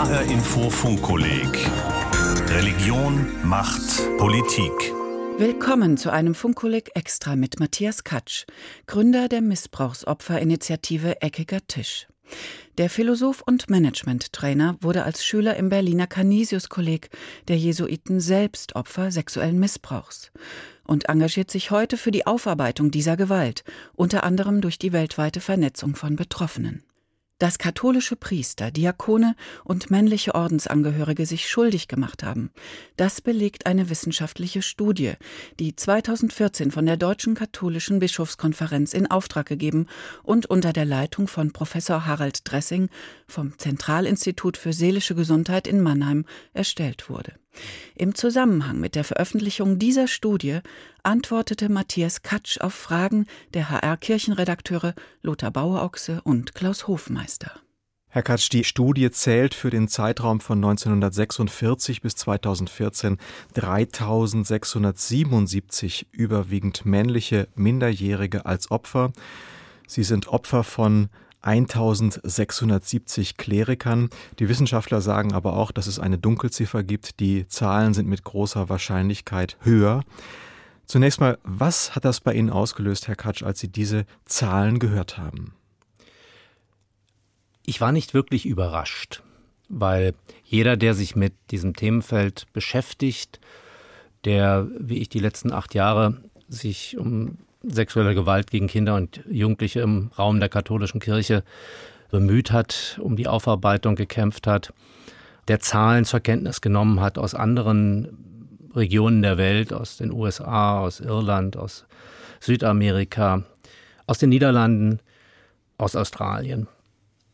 HR Info Funkkolleg Religion, Macht, Politik. Willkommen zu einem Funkkolleg Extra mit Matthias Katsch, Gründer der Missbrauchsopferinitiative Eckiger Tisch. Der Philosoph und Management-Trainer wurde als Schüler im Berliner Canisius-Kolleg der Jesuiten selbst Opfer sexuellen Missbrauchs und engagiert sich heute für die Aufarbeitung dieser Gewalt, unter anderem durch die weltweite Vernetzung von Betroffenen. Dass katholische Priester, Diakone und männliche Ordensangehörige sich schuldig gemacht haben, das belegt eine wissenschaftliche Studie, die 2014 von der Deutschen Katholischen Bischofskonferenz in Auftrag gegeben und unter der Leitung von Professor Harald Dressing vom Zentralinstitut für seelische Gesundheit in Mannheim erstellt wurde. Im Zusammenhang mit der Veröffentlichung dieser Studie antwortete Matthias Katsch auf Fragen der HR-Kirchenredakteure Lothar Bauerochse und Klaus Hofmeister. Herr Katsch, die Studie zählt für den Zeitraum von 1946 bis 2014 3677 überwiegend männliche Minderjährige als Opfer. Sie sind Opfer von 1670 Klerikern. Die Wissenschaftler sagen aber auch, dass es eine Dunkelziffer gibt. Die Zahlen sind mit großer Wahrscheinlichkeit höher. Zunächst mal, was hat das bei Ihnen ausgelöst, Herr Katsch, als Sie diese Zahlen gehört haben? Ich war nicht wirklich überrascht, weil jeder, der sich mit diesem Themenfeld beschäftigt, der, wie ich die letzten acht Jahre sich um sexuelle Gewalt gegen Kinder und Jugendliche im Raum der katholischen Kirche bemüht hat, um die Aufarbeitung gekämpft hat, der Zahlen zur Kenntnis genommen hat aus anderen Regionen der Welt, aus den USA, aus Irland, aus Südamerika, aus den Niederlanden, aus Australien.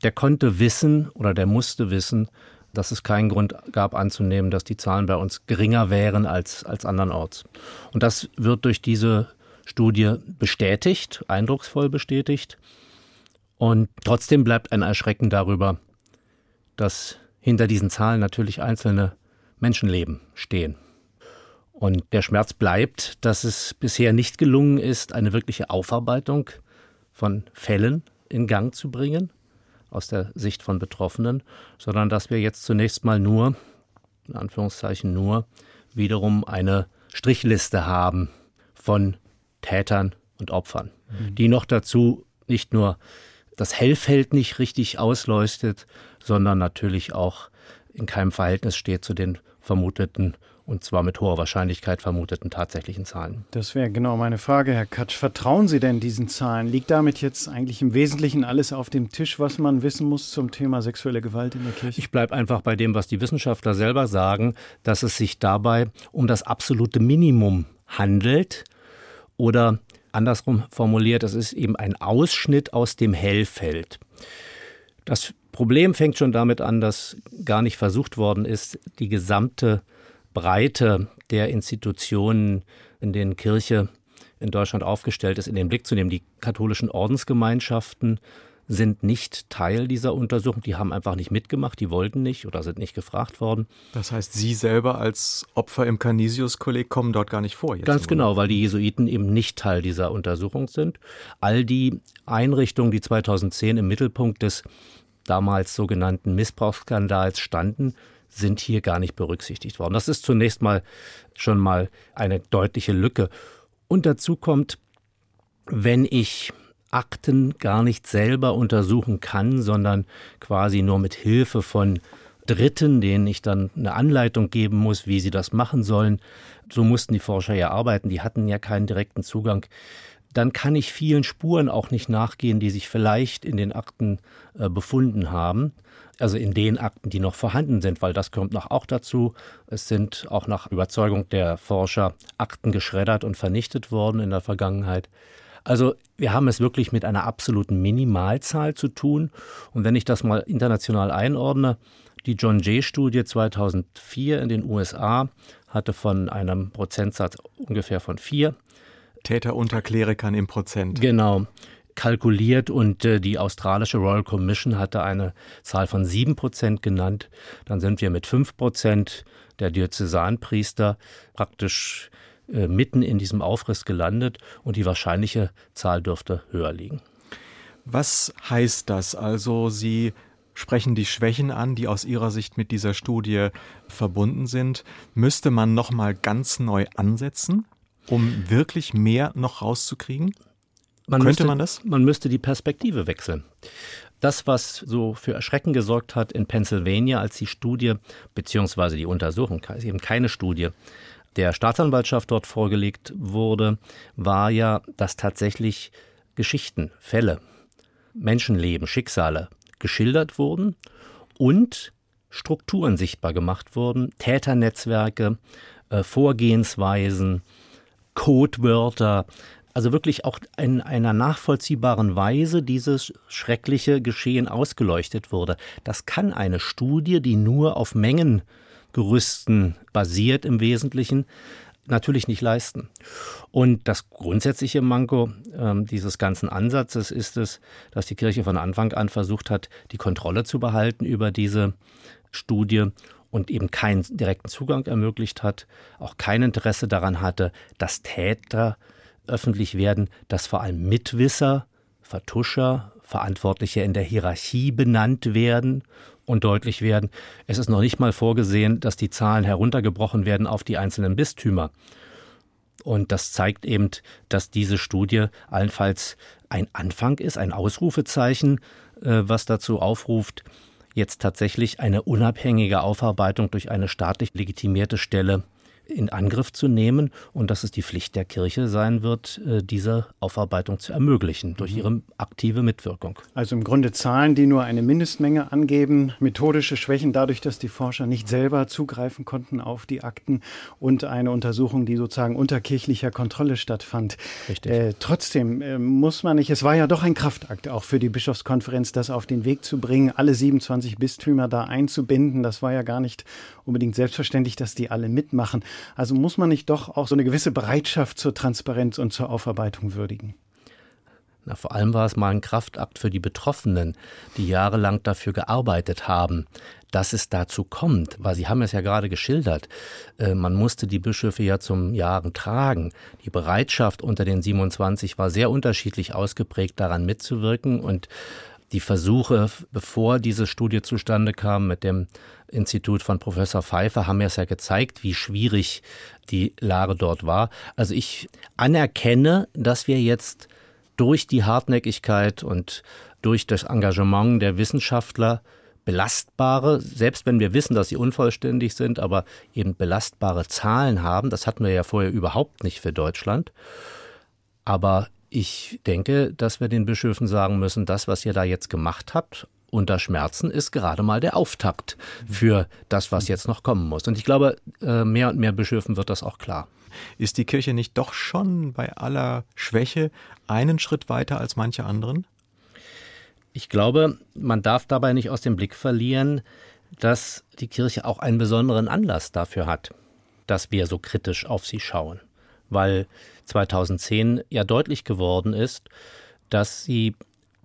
Der konnte wissen oder der musste wissen, dass es keinen Grund gab anzunehmen, dass die Zahlen bei uns geringer wären als, als andernorts. Und das wird durch diese Studie bestätigt, eindrucksvoll bestätigt. Und trotzdem bleibt ein Erschrecken darüber, dass hinter diesen Zahlen natürlich einzelne Menschenleben stehen. Und der Schmerz bleibt, dass es bisher nicht gelungen ist, eine wirkliche Aufarbeitung von Fällen in Gang zu bringen, aus der Sicht von Betroffenen, sondern dass wir jetzt zunächst mal nur, in Anführungszeichen nur, wiederum eine Strichliste haben von Tätern und Opfern, mhm. die noch dazu nicht nur das Hellfeld nicht richtig ausleuchtet, sondern natürlich auch in keinem Verhältnis steht zu den vermuteten und zwar mit hoher Wahrscheinlichkeit vermuteten tatsächlichen Zahlen. Das wäre genau meine Frage, Herr Katsch. Vertrauen Sie denn diesen Zahlen? Liegt damit jetzt eigentlich im Wesentlichen alles auf dem Tisch, was man wissen muss zum Thema sexuelle Gewalt in der Kirche? Ich bleibe einfach bei dem, was die Wissenschaftler selber sagen, dass es sich dabei um das absolute Minimum handelt oder andersrum formuliert, das ist eben ein Ausschnitt aus dem Hellfeld. Das Problem fängt schon damit an, dass gar nicht versucht worden ist, die gesamte Breite der Institutionen, in denen Kirche in Deutschland aufgestellt ist, in den Blick zu nehmen. Die katholischen Ordensgemeinschaften sind nicht Teil dieser Untersuchung. Die haben einfach nicht mitgemacht, die wollten nicht oder sind nicht gefragt worden. Das heißt, Sie selber als Opfer im Canisius-Kolleg kommen dort gar nicht vor. Ganz genau, weil die Jesuiten eben nicht Teil dieser Untersuchung sind. All die Einrichtungen, die 2010 im Mittelpunkt des damals sogenannten Missbrauchsskandals standen, sind hier gar nicht berücksichtigt worden. Das ist zunächst mal schon mal eine deutliche Lücke. Und dazu kommt, wenn ich Akten gar nicht selber untersuchen kann, sondern quasi nur mit Hilfe von Dritten, denen ich dann eine Anleitung geben muss, wie sie das machen sollen. So mussten die Forscher ja arbeiten, die hatten ja keinen direkten Zugang. Dann kann ich vielen Spuren auch nicht nachgehen, die sich vielleicht in den Akten äh, befunden haben. Also in den Akten, die noch vorhanden sind, weil das kommt noch auch dazu. Es sind auch nach Überzeugung der Forscher Akten geschreddert und vernichtet worden in der Vergangenheit. Also wir haben es wirklich mit einer absoluten Minimalzahl zu tun. Und wenn ich das mal international einordne, die John Jay-Studie 2004 in den USA hatte von einem Prozentsatz ungefähr von vier. Täter unter Klerikern im Prozent. Genau kalkuliert und äh, die australische Royal Commission hatte eine Zahl von sieben Prozent genannt. Dann sind wir mit fünf Prozent der Diözesanpriester praktisch äh, mitten in diesem Aufriss gelandet und die wahrscheinliche Zahl dürfte höher liegen. Was heißt das? Also Sie sprechen die Schwächen an, die aus Ihrer Sicht mit dieser Studie verbunden sind. Müsste man noch mal ganz neu ansetzen, um wirklich mehr noch rauszukriegen? Man Könnte müsste, man das? Man müsste die Perspektive wechseln. Das, was so für Erschrecken gesorgt hat in Pennsylvania, als die Studie beziehungsweise die Untersuchung, eben keine Studie, der Staatsanwaltschaft dort vorgelegt wurde, war ja, dass tatsächlich Geschichten, Fälle, Menschenleben, Schicksale geschildert wurden und Strukturen sichtbar gemacht wurden, Täternetzwerke, äh, Vorgehensweisen, Codewörter, also wirklich auch in einer nachvollziehbaren Weise dieses schreckliche Geschehen ausgeleuchtet wurde. Das kann eine Studie, die nur auf Mengengerüsten basiert im Wesentlichen, natürlich nicht leisten. Und das grundsätzliche Manko äh, dieses ganzen Ansatzes ist es, dass die Kirche von Anfang an versucht hat, die Kontrolle zu behalten über diese Studie und eben keinen direkten Zugang ermöglicht hat, auch kein Interesse daran hatte, dass Täter öffentlich werden, dass vor allem Mitwisser, Vertuscher, Verantwortliche in der Hierarchie benannt werden und deutlich werden. Es ist noch nicht mal vorgesehen, dass die Zahlen heruntergebrochen werden auf die einzelnen Bistümer. Und das zeigt eben, dass diese Studie allenfalls ein Anfang ist, ein Ausrufezeichen, äh, was dazu aufruft, jetzt tatsächlich eine unabhängige Aufarbeitung durch eine staatlich legitimierte Stelle in Angriff zu nehmen und dass es die Pflicht der Kirche sein wird, äh, diese Aufarbeitung zu ermöglichen durch mhm. ihre aktive Mitwirkung. Also im Grunde Zahlen, die nur eine Mindestmenge angeben, methodische Schwächen dadurch, dass die Forscher nicht selber zugreifen konnten auf die Akten und eine Untersuchung, die sozusagen unter kirchlicher Kontrolle stattfand. Richtig. Äh, trotzdem äh, muss man nicht, es war ja doch ein Kraftakt auch für die Bischofskonferenz, das auf den Weg zu bringen, alle 27 Bistümer da einzubinden. Das war ja gar nicht unbedingt selbstverständlich, dass die alle mitmachen. Also muss man nicht doch auch so eine gewisse Bereitschaft zur Transparenz und zur Aufarbeitung würdigen? Na, vor allem war es mal ein Kraftakt für die Betroffenen, die jahrelang dafür gearbeitet haben, dass es dazu kommt, weil Sie haben es ja gerade geschildert, äh, man musste die Bischöfe ja zum Jahren tragen. Die Bereitschaft unter den 27 war sehr unterschiedlich ausgeprägt, daran mitzuwirken und die Versuche, bevor diese Studie zustande kam mit dem Institut von Professor Pfeiffer, haben mir es ja gezeigt, wie schwierig die Lage dort war. Also ich anerkenne, dass wir jetzt durch die Hartnäckigkeit und durch das Engagement der Wissenschaftler belastbare, selbst wenn wir wissen, dass sie unvollständig sind, aber eben belastbare Zahlen haben. Das hatten wir ja vorher überhaupt nicht für Deutschland. Aber ich denke, dass wir den Bischöfen sagen müssen, das, was ihr da jetzt gemacht habt, unter Schmerzen, ist gerade mal der Auftakt für das, was jetzt noch kommen muss. Und ich glaube, äh, mehr und mehr Bischöfen wird das auch klar. Ist die Kirche nicht doch schon bei aller Schwäche einen Schritt weiter als manche anderen? Ich glaube, man darf dabei nicht aus dem Blick verlieren, dass die Kirche auch einen besonderen Anlass dafür hat, dass wir so kritisch auf sie schauen weil 2010 ja deutlich geworden ist, dass sie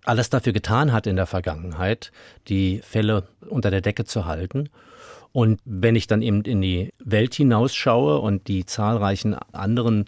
alles dafür getan hat in der Vergangenheit, die Fälle unter der Decke zu halten. Und wenn ich dann eben in die Welt hinausschaue und die zahlreichen anderen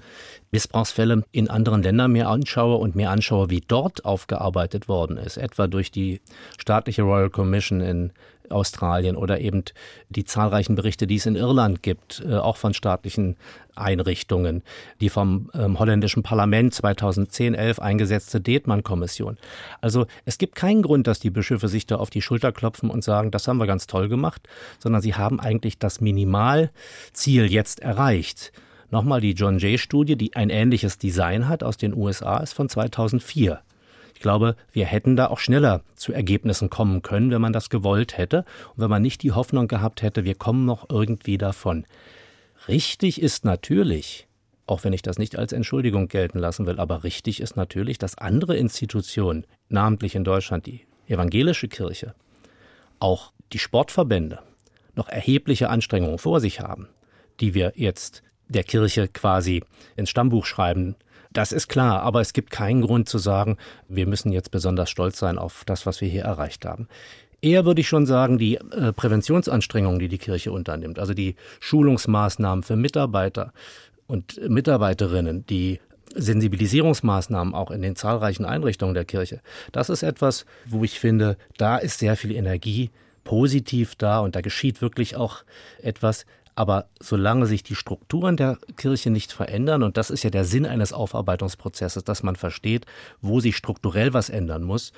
Missbrauchsfälle in anderen Ländern mir anschaue und mir anschaue, wie dort aufgearbeitet worden ist, etwa durch die staatliche Royal Commission in Australien oder eben die zahlreichen Berichte, die es in Irland gibt, äh, auch von staatlichen Einrichtungen, die vom ähm, holländischen Parlament 2010-11 eingesetzte Detmann-Kommission. Also es gibt keinen Grund, dass die Bischöfe sich da auf die Schulter klopfen und sagen, das haben wir ganz toll gemacht, sondern sie haben eigentlich das Minimalziel jetzt erreicht. Nochmal die John Jay-Studie, die ein ähnliches Design hat aus den USA, ist von 2004 glaube, wir hätten da auch schneller zu Ergebnissen kommen können, wenn man das gewollt hätte und wenn man nicht die Hoffnung gehabt hätte, wir kommen noch irgendwie davon. Richtig ist natürlich, auch wenn ich das nicht als Entschuldigung gelten lassen will, aber richtig ist natürlich, dass andere Institutionen, namentlich in Deutschland die evangelische Kirche, auch die Sportverbände, noch erhebliche Anstrengungen vor sich haben, die wir jetzt der Kirche quasi ins Stammbuch schreiben das ist klar, aber es gibt keinen Grund zu sagen, wir müssen jetzt besonders stolz sein auf das, was wir hier erreicht haben. Eher würde ich schon sagen, die äh, Präventionsanstrengungen, die die Kirche unternimmt, also die Schulungsmaßnahmen für Mitarbeiter und Mitarbeiterinnen, die Sensibilisierungsmaßnahmen auch in den zahlreichen Einrichtungen der Kirche. Das ist etwas, wo ich finde, da ist sehr viel Energie positiv da und da geschieht wirklich auch etwas. Aber solange sich die Strukturen der Kirche nicht verändern, und das ist ja der Sinn eines Aufarbeitungsprozesses, dass man versteht, wo sich strukturell was ändern muss,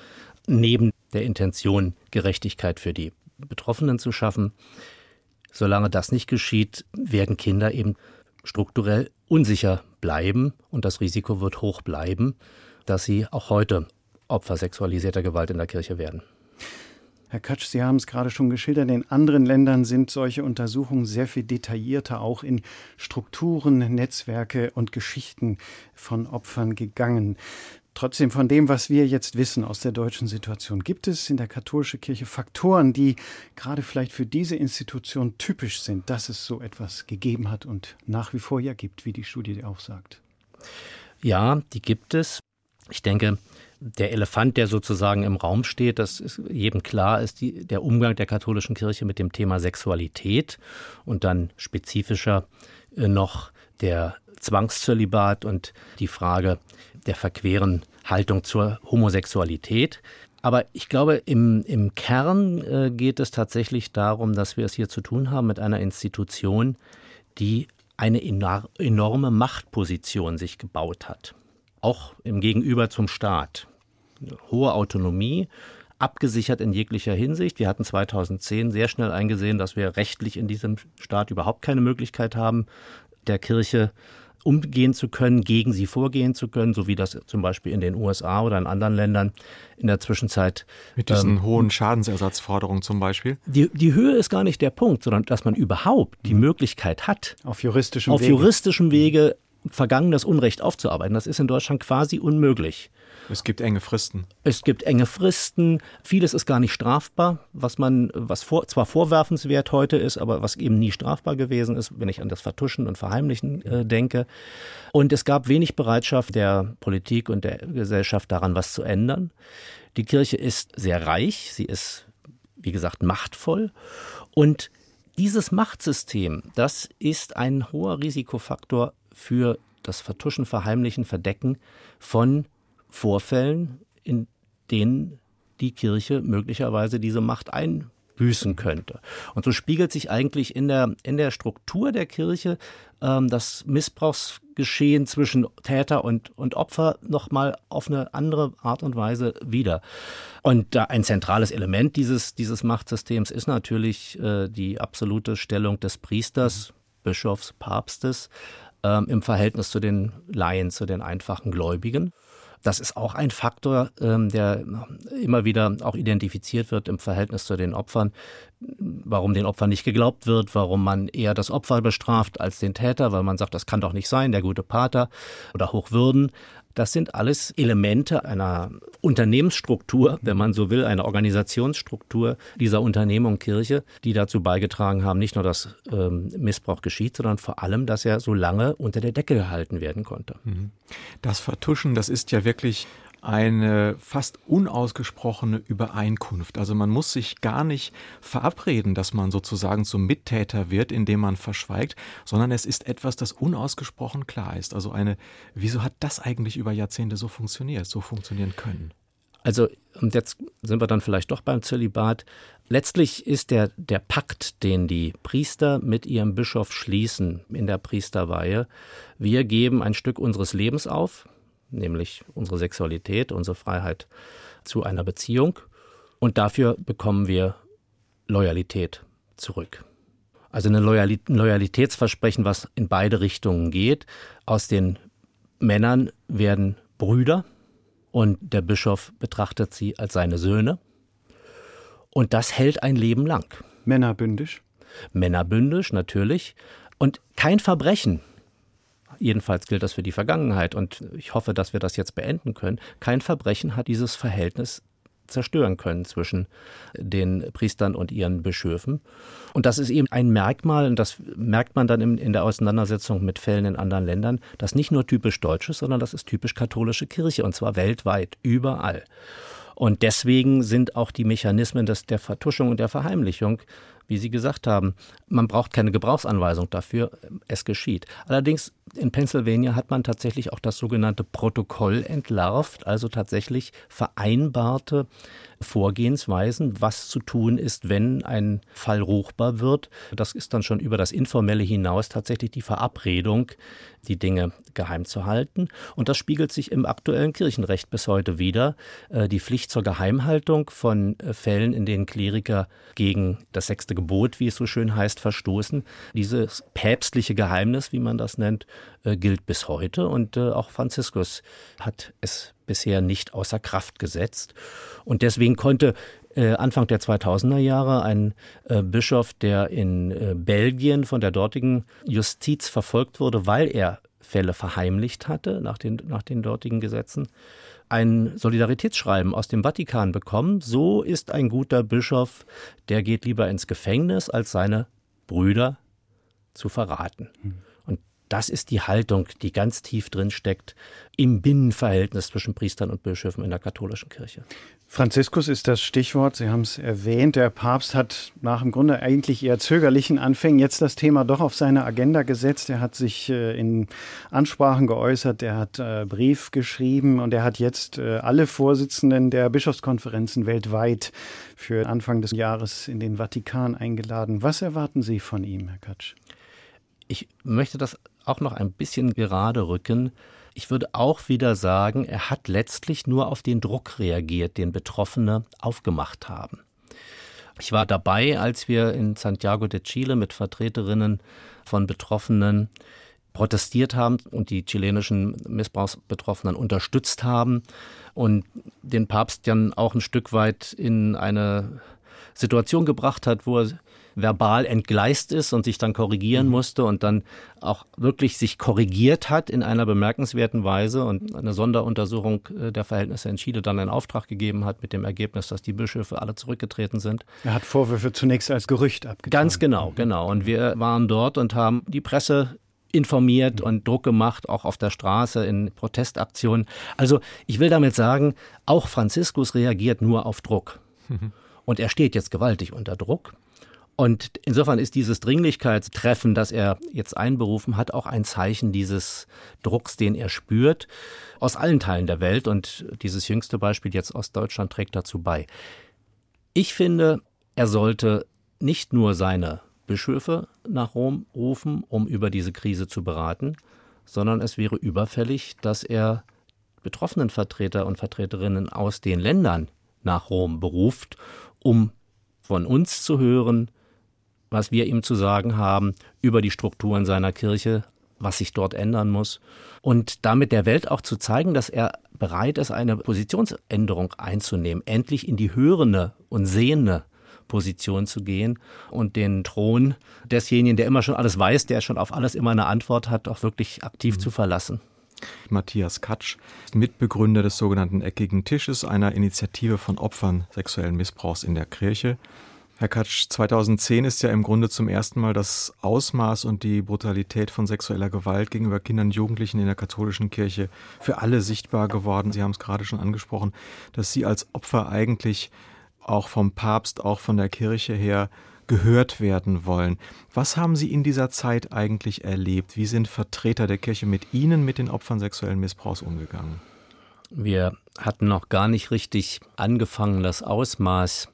neben der Intention, Gerechtigkeit für die Betroffenen zu schaffen, solange das nicht geschieht, werden Kinder eben strukturell unsicher bleiben und das Risiko wird hoch bleiben, dass sie auch heute Opfer sexualisierter Gewalt in der Kirche werden. Herr Katsch, Sie haben es gerade schon geschildert, in anderen Ländern sind solche Untersuchungen sehr viel detaillierter auch in Strukturen, Netzwerke und Geschichten von Opfern gegangen. Trotzdem von dem, was wir jetzt wissen aus der deutschen Situation, gibt es in der katholischen Kirche Faktoren, die gerade vielleicht für diese Institution typisch sind, dass es so etwas gegeben hat und nach wie vor ja gibt, wie die Studie auch sagt? Ja, die gibt es. Ich denke, der Elefant, der sozusagen im Raum steht, das ist jedem klar, ist die, der Umgang der katholischen Kirche mit dem Thema Sexualität und dann spezifischer äh, noch der Zwangszölibat und die Frage der verqueren Haltung zur Homosexualität. Aber ich glaube, im, im Kern äh, geht es tatsächlich darum, dass wir es hier zu tun haben mit einer Institution, die eine enorme Machtposition sich gebaut hat. Auch im Gegenüber zum Staat. Hohe Autonomie, abgesichert in jeglicher Hinsicht. Wir hatten 2010 sehr schnell eingesehen, dass wir rechtlich in diesem Staat überhaupt keine Möglichkeit haben, der Kirche umgehen zu können, gegen sie vorgehen zu können, so wie das zum Beispiel in den USA oder in anderen Ländern in der Zwischenzeit. Mit diesen ähm, hohen Schadensersatzforderungen zum Beispiel? Die, die Höhe ist gar nicht der Punkt, sondern dass man überhaupt die mhm. Möglichkeit hat, auf juristischem auf Wege. juristischem Wege vergangenes Unrecht aufzuarbeiten. Das ist in Deutschland quasi unmöglich. Es gibt enge Fristen. Es gibt enge Fristen. Vieles ist gar nicht strafbar, was man, was vor, zwar vorwerfenswert heute ist, aber was eben nie strafbar gewesen ist, wenn ich an das Vertuschen und Verheimlichen äh, denke. Und es gab wenig Bereitschaft der Politik und der Gesellschaft daran, was zu ändern. Die Kirche ist sehr reich. Sie ist, wie gesagt, machtvoll. Und dieses Machtsystem, das ist ein hoher Risikofaktor für das Vertuschen, Verheimlichen, Verdecken von Vorfällen, in denen die Kirche möglicherweise diese Macht einbüßen könnte. Und so spiegelt sich eigentlich in der, in der Struktur der Kirche ähm, das Missbrauchsgeschehen zwischen Täter und, und Opfer nochmal auf eine andere Art und Weise wieder. Und da ein zentrales Element dieses, dieses Machtsystems ist natürlich äh, die absolute Stellung des Priesters, Bischofs, Papstes ähm, im Verhältnis zu den Laien, zu den einfachen Gläubigen. Das ist auch ein Faktor, ähm, der immer wieder auch identifiziert wird im Verhältnis zu den Opfern. Warum den Opfern nicht geglaubt wird, warum man eher das Opfer bestraft als den Täter, weil man sagt, das kann doch nicht sein, der gute Pater oder Hochwürden. Das sind alles Elemente einer Unternehmensstruktur, wenn man so will, einer Organisationsstruktur dieser Unternehmung Kirche, die dazu beigetragen haben, nicht nur, dass ähm, Missbrauch geschieht, sondern vor allem, dass er so lange unter der Decke gehalten werden konnte. Mhm. Das Vertuschen, das ist ja wirklich eine fast unausgesprochene Übereinkunft. Also man muss sich gar nicht verabreden, dass man sozusagen zum Mittäter wird, indem man verschweigt, sondern es ist etwas, das unausgesprochen klar ist. Also eine, wieso hat das eigentlich über Jahrzehnte so funktioniert, so funktionieren können? Also, und jetzt sind wir dann vielleicht doch beim Zölibat. Letztlich ist der, der Pakt, den die Priester mit ihrem Bischof schließen in der Priesterweihe, wir geben ein Stück unseres Lebens auf, nämlich unsere Sexualität, unsere Freiheit zu einer Beziehung. Und dafür bekommen wir Loyalität zurück. Also ein Loyalitätsversprechen, was in beide Richtungen geht. Aus den Männern werden Brüder und der Bischof betrachtet sie als seine Söhne. Und das hält ein Leben lang. Männerbündisch? Männerbündisch, natürlich. Und kein Verbrechen jedenfalls gilt das für die Vergangenheit und ich hoffe, dass wir das jetzt beenden können, kein Verbrechen hat dieses Verhältnis zerstören können zwischen den Priestern und ihren Bischöfen. Und das ist eben ein Merkmal, und das merkt man dann in, der Auseinandersetzung mit Fällen in anderen Ländern, das nicht nur typisch deutsch ist, sondern das ist typisch katholische Kirche, und zwar weltweit, überall. Und deswegen sind auch die Mechanismen des, der Vertuschung und der Verheimlichung wie Sie gesagt haben, man braucht keine Gebrauchsanweisung dafür, es geschieht. Allerdings in Pennsylvania hat man tatsächlich auch das sogenannte Protokoll entlarvt, also tatsächlich vereinbarte Vorgehensweisen, was zu tun ist, wenn ein Fall ruchbar wird. Das ist dann schon über das Informelle hinaus tatsächlich die Verabredung, die Dinge geheim zu halten. Und das spiegelt sich im aktuellen Kirchenrecht bis heute wieder. Äh, die Pflicht zur Geheimhaltung von äh, Fällen, in denen Kleriker gegen das sechste Gebot, wie es so schön heißt, verstoßen. Dieses päpstliche Geheimnis, wie man das nennt, äh, gilt bis heute. Und auch Franziskus hat es bisher nicht außer Kraft gesetzt. Und deswegen konnte äh, Anfang der 2000er Jahre ein äh, Bischof, der in äh, Belgien von der dortigen Justiz verfolgt wurde, weil er Fälle verheimlicht hatte nach den, nach den dortigen Gesetzen, ein Solidaritätsschreiben aus dem Vatikan bekommen. So ist ein guter Bischof, der geht lieber ins Gefängnis, als seine Brüder zu verraten. Das ist die Haltung, die ganz tief drin steckt im Binnenverhältnis zwischen Priestern und Bischöfen in der katholischen Kirche. Franziskus ist das Stichwort. Sie haben es erwähnt. Der Papst hat nach im Grunde eigentlich eher zögerlichen Anfängen jetzt das Thema doch auf seine Agenda gesetzt. Er hat sich äh, in Ansprachen geäußert, er hat äh, Brief geschrieben und er hat jetzt äh, alle Vorsitzenden der Bischofskonferenzen weltweit für Anfang des Jahres in den Vatikan eingeladen. Was erwarten Sie von ihm, Herr Katsch? Ich möchte das auch noch ein bisschen gerade rücken. Ich würde auch wieder sagen, er hat letztlich nur auf den Druck reagiert, den Betroffene aufgemacht haben. Ich war dabei, als wir in Santiago de Chile mit Vertreterinnen von Betroffenen protestiert haben und die chilenischen Missbrauchsbetroffenen unterstützt haben und den Papst dann auch ein Stück weit in eine Situation gebracht hat, wo er verbal entgleist ist und sich dann korrigieren mhm. musste und dann auch wirklich sich korrigiert hat in einer bemerkenswerten Weise und eine Sonderuntersuchung äh, der Verhältnisse in Chile dann in Auftrag gegeben hat mit dem Ergebnis, dass die Bischöfe alle zurückgetreten sind. Er hat Vorwürfe zunächst als Gerücht abgetan. Ganz genau, genau. Und wir waren dort und haben die Presse informiert mhm. und Druck gemacht, auch auf der Straße in Protestaktionen. Also ich will damit sagen, auch Franziskus reagiert nur auf Druck. Mhm. Und er steht jetzt gewaltig unter Druck. Und insofern ist dieses Dringlichkeitstreffen, das er jetzt einberufen hat, auch ein Zeichen dieses Drucks, den er spürt, aus allen Teilen der Welt. Und dieses jüngste Beispiel jetzt aus Deutschland trägt dazu bei. Ich finde, er sollte nicht nur seine Bischöfe nach Rom rufen, um über diese Krise zu beraten, sondern es wäre überfällig, dass er betroffenen Vertreter und Vertreterinnen aus den Ländern nach Rom beruft, um von uns zu hören, was wir ihm zu sagen haben über die Strukturen seiner Kirche, was sich dort ändern muss und damit der Welt auch zu zeigen, dass er bereit ist, eine Positionsänderung einzunehmen, endlich in die hörende und sehende Position zu gehen und den Thron desjenigen, der immer schon alles weiß, der schon auf alles immer eine Antwort hat, auch wirklich aktiv mhm. zu verlassen. Matthias Katsch, Mitbegründer des sogenannten Eckigen Tisches, einer Initiative von Opfern sexuellen Missbrauchs in der Kirche. Herr Katsch, 2010 ist ja im Grunde zum ersten Mal das Ausmaß und die Brutalität von sexueller Gewalt gegenüber Kindern und Jugendlichen in der katholischen Kirche für alle sichtbar geworden. Sie haben es gerade schon angesprochen, dass Sie als Opfer eigentlich auch vom Papst, auch von der Kirche her gehört werden wollen. Was haben Sie in dieser Zeit eigentlich erlebt? Wie sind Vertreter der Kirche mit Ihnen, mit den Opfern sexuellen Missbrauchs umgegangen? Wir hatten noch gar nicht richtig angefangen, das Ausmaß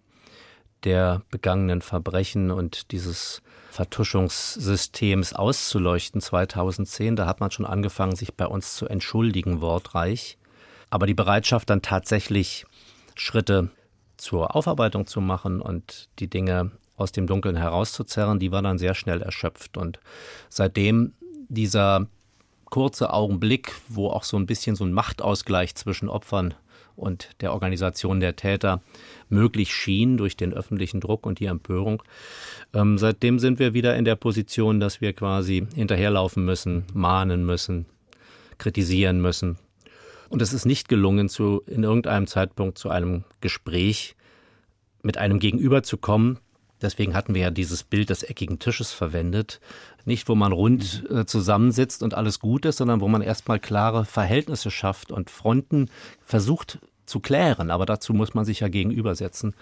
der begangenen Verbrechen und dieses Vertuschungssystems auszuleuchten 2010. Da hat man schon angefangen, sich bei uns zu entschuldigen, wortreich. Aber die Bereitschaft dann tatsächlich Schritte zur Aufarbeitung zu machen und die Dinge aus dem Dunkeln herauszuzerren, die war dann sehr schnell erschöpft. Und seitdem dieser kurze Augenblick, wo auch so ein bisschen so ein Machtausgleich zwischen Opfern und der Organisation der Täter möglich schien durch den öffentlichen Druck und die Empörung. Ähm, seitdem sind wir wieder in der Position, dass wir quasi hinterherlaufen müssen, mahnen müssen, kritisieren müssen. Und es ist nicht gelungen, zu, in irgendeinem Zeitpunkt zu einem Gespräch mit einem Gegenüber zu kommen. Deswegen hatten wir ja dieses Bild des eckigen Tisches verwendet. Nicht, wo man rund äh, zusammensitzt und alles gut ist, sondern wo man erstmal klare Verhältnisse schafft und Fronten versucht zu klären. Aber dazu muss man sich ja gegenübersetzen.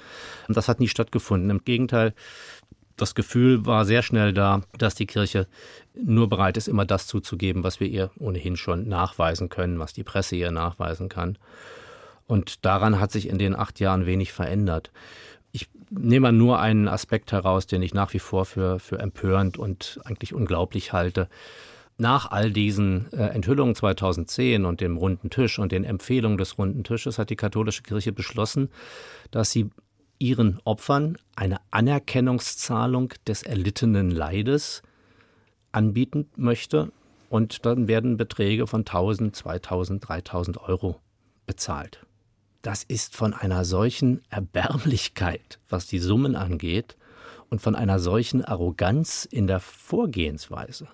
Und das hat nie stattgefunden. Im Gegenteil, das Gefühl war sehr schnell da, dass die Kirche nur bereit ist, immer das zuzugeben, was wir ihr ohnehin schon nachweisen können, was die Presse ihr nachweisen kann. Und daran hat sich in den acht Jahren wenig verändert. Nehme nur einen Aspekt heraus, den ich nach wie vor für, für empörend und eigentlich unglaublich halte. Nach all diesen äh, Enthüllungen 2010 und dem runden Tisch und den Empfehlungen des runden Tisches hat die katholische Kirche beschlossen, dass sie ihren Opfern eine Anerkennungszahlung des erlittenen Leides anbieten möchte. Und dann werden Beträge von 1000, 2000, 3000 Euro bezahlt. Das ist von einer solchen Erbärmlichkeit, was die Summen angeht, und von einer solchen Arroganz in der Vorgehensweise,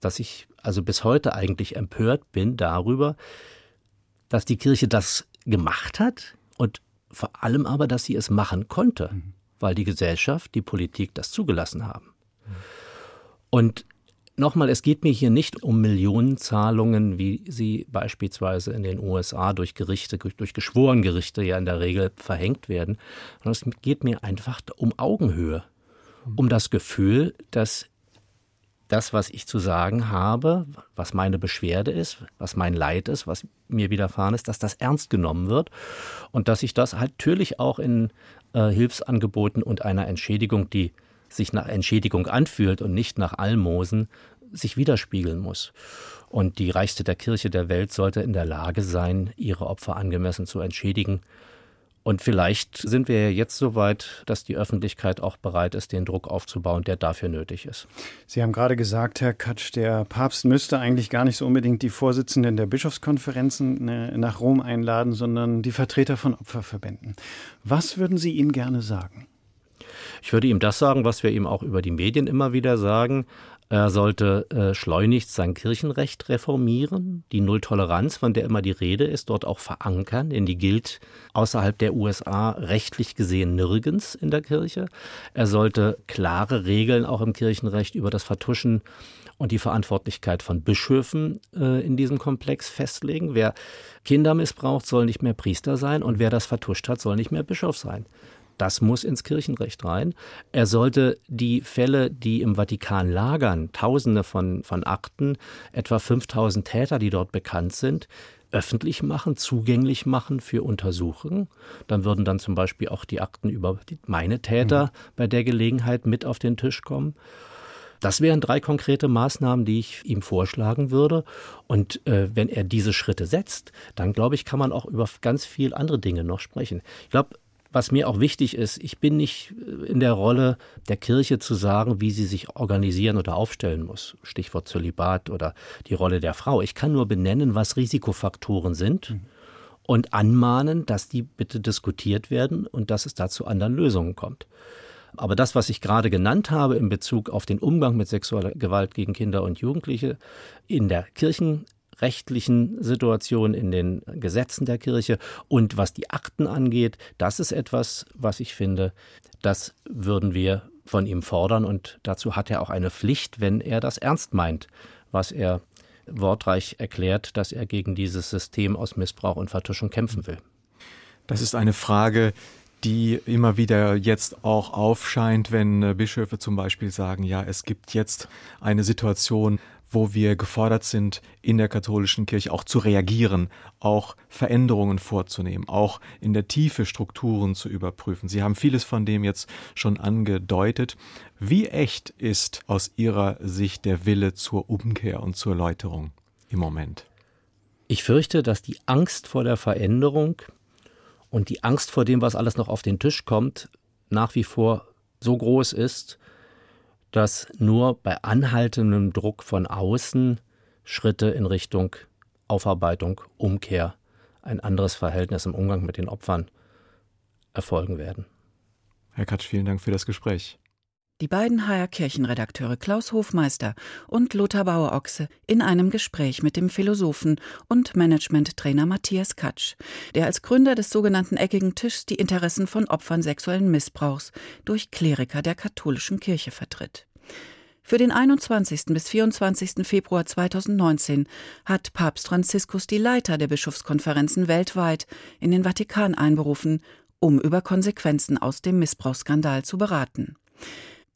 dass ich also bis heute eigentlich empört bin darüber, dass die Kirche das gemacht hat und vor allem aber, dass sie es machen konnte, mhm. weil die Gesellschaft, die Politik das zugelassen haben. Mhm. Und nochmal, es geht mir hier nicht um Millionenzahlungen, wie sie beispielsweise in den USA durch Gerichte, durch Geschworengerichte ja in der Regel verhängt werden, sondern es geht mir einfach um Augenhöhe, um das Gefühl, dass das, was ich zu sagen habe, was meine Beschwerde ist, was mein Leid ist, was mir widerfahren ist, dass das ernst genommen wird und dass ich das halt natürlich auch in äh, Hilfsangeboten und einer Entschädigung, die sich nach Entschädigung anfühlt und nicht nach Almosen, sich widerspiegeln muss. Und die reichste der Kirche der Welt sollte in der Lage sein, ihre Opfer angemessen zu entschädigen. Und vielleicht sind wir ja jetzt so weit, dass die Öffentlichkeit auch bereit ist, den Druck aufzubauen, der dafür nötig ist. Sie haben gerade gesagt, Herr Katsch, der Papst müsste eigentlich gar nicht so unbedingt die Vorsitzenden der Bischofskonferenzen äh, nach Rom einladen, sondern die Vertreter von Opferverbänden. Was würden Sie ihm gerne sagen? Ich würde ihm das sagen, was wir ihm auch über die Medien immer wieder sagen. Er sollte äh, schleunigst sein Kirchenrecht reformieren, die Nulltoleranz, von der immer die Rede ist, dort auch verankern, denn die gilt außerhalb der USA rechtlich gesehen nirgends in der Kirche. Er sollte klare Regeln auch im Kirchenrecht über das Vertuschen und die Verantwortlichkeit von Bischöfen äh, in diesem Komplex festlegen. Wer Kinder missbraucht, soll nicht mehr Priester sein und wer das vertuscht hat, soll nicht mehr Bischof sein. Das muss ins Kirchenrecht rein. Er sollte die Fälle, die im Vatikan lagern, Tausende von, von Akten, etwa 5000 Täter, die dort bekannt sind, öffentlich machen, zugänglich machen für Untersuchungen. Dann würden dann zum Beispiel auch die Akten über meine Täter mhm. bei der Gelegenheit mit auf den Tisch kommen. Das wären drei konkrete Maßnahmen, die ich ihm vorschlagen würde. Und äh, wenn er diese Schritte setzt, dann glaube ich, kann man auch über ganz viel andere Dinge noch sprechen. Ich glaube, was mir auch wichtig ist, ich bin nicht äh, in der Rolle der Kirche zu sagen, wie sie sich organisieren oder aufstellen muss. Stichwort Zölibat oder die Rolle der Frau. Ich kann nur benennen, was Risikofaktoren sind. Mhm. Und anmahnen, dass die bitte diskutiert werden und dass es da zu anderen Lösungen kommt. Aber das, was ich gerade genannt habe in Bezug auf den Umgang mit sexueller Gewalt gegen Kinder und Jugendliche in der Kirchen rechtlichen Situation, in den Gesetzen der Kirche und was die Akten angeht, das ist etwas, was ich finde, das würden wir von ihm fordern und dazu hat er auch eine Pflicht, wenn er das ernst meint, was er wortreich erklärt, dass er gegen dieses System aus Missbrauch und Vertuschung kämpfen will. Das ist eine Frage, die immer wieder jetzt auch aufscheint, wenn äh, Bischöfe zum Beispiel sagen, ja, es gibt jetzt eine Situation, wo wir gefordert sind, in der katholischen Kirche auch zu reagieren, auch Veränderungen vorzunehmen, auch in der Tiefe Strukturen zu überprüfen. Sie haben vieles von dem jetzt schon angedeutet. Wie echt ist aus Ihrer Sicht der Wille zur Umkehr und zur Läuterung im Moment? Ich fürchte, dass die Angst vor der Veränderung und die Angst vor dem, was alles noch auf den Tisch kommt, nach wie vor so groß ist, dass nur bei anhaltendem Druck von außen Schritte in Richtung Aufarbeitung, Umkehr, ein anderes Verhältnis im Umgang mit den Opfern erfolgen werden. Herr Katsch, vielen Dank für das Gespräch. Die beiden HR Kirchenredakteure Klaus Hofmeister und Lothar Bauer-Ochse in einem Gespräch mit dem Philosophen und Managementtrainer Matthias Katsch, der als Gründer des sogenannten Eckigen Tischs die Interessen von Opfern sexuellen Missbrauchs durch Kleriker der katholischen Kirche vertritt. Für den 21. bis 24. Februar 2019 hat Papst Franziskus die Leiter der Bischofskonferenzen weltweit in den Vatikan einberufen, um über Konsequenzen aus dem Missbrauchsskandal zu beraten.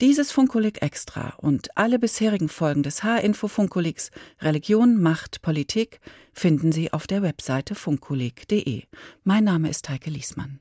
Dieses Funkolik Extra und alle bisherigen Folgen des H-Info Funkolix Religion, Macht, Politik finden Sie auf der Webseite funkolik.de. Mein Name ist Heike Liesmann.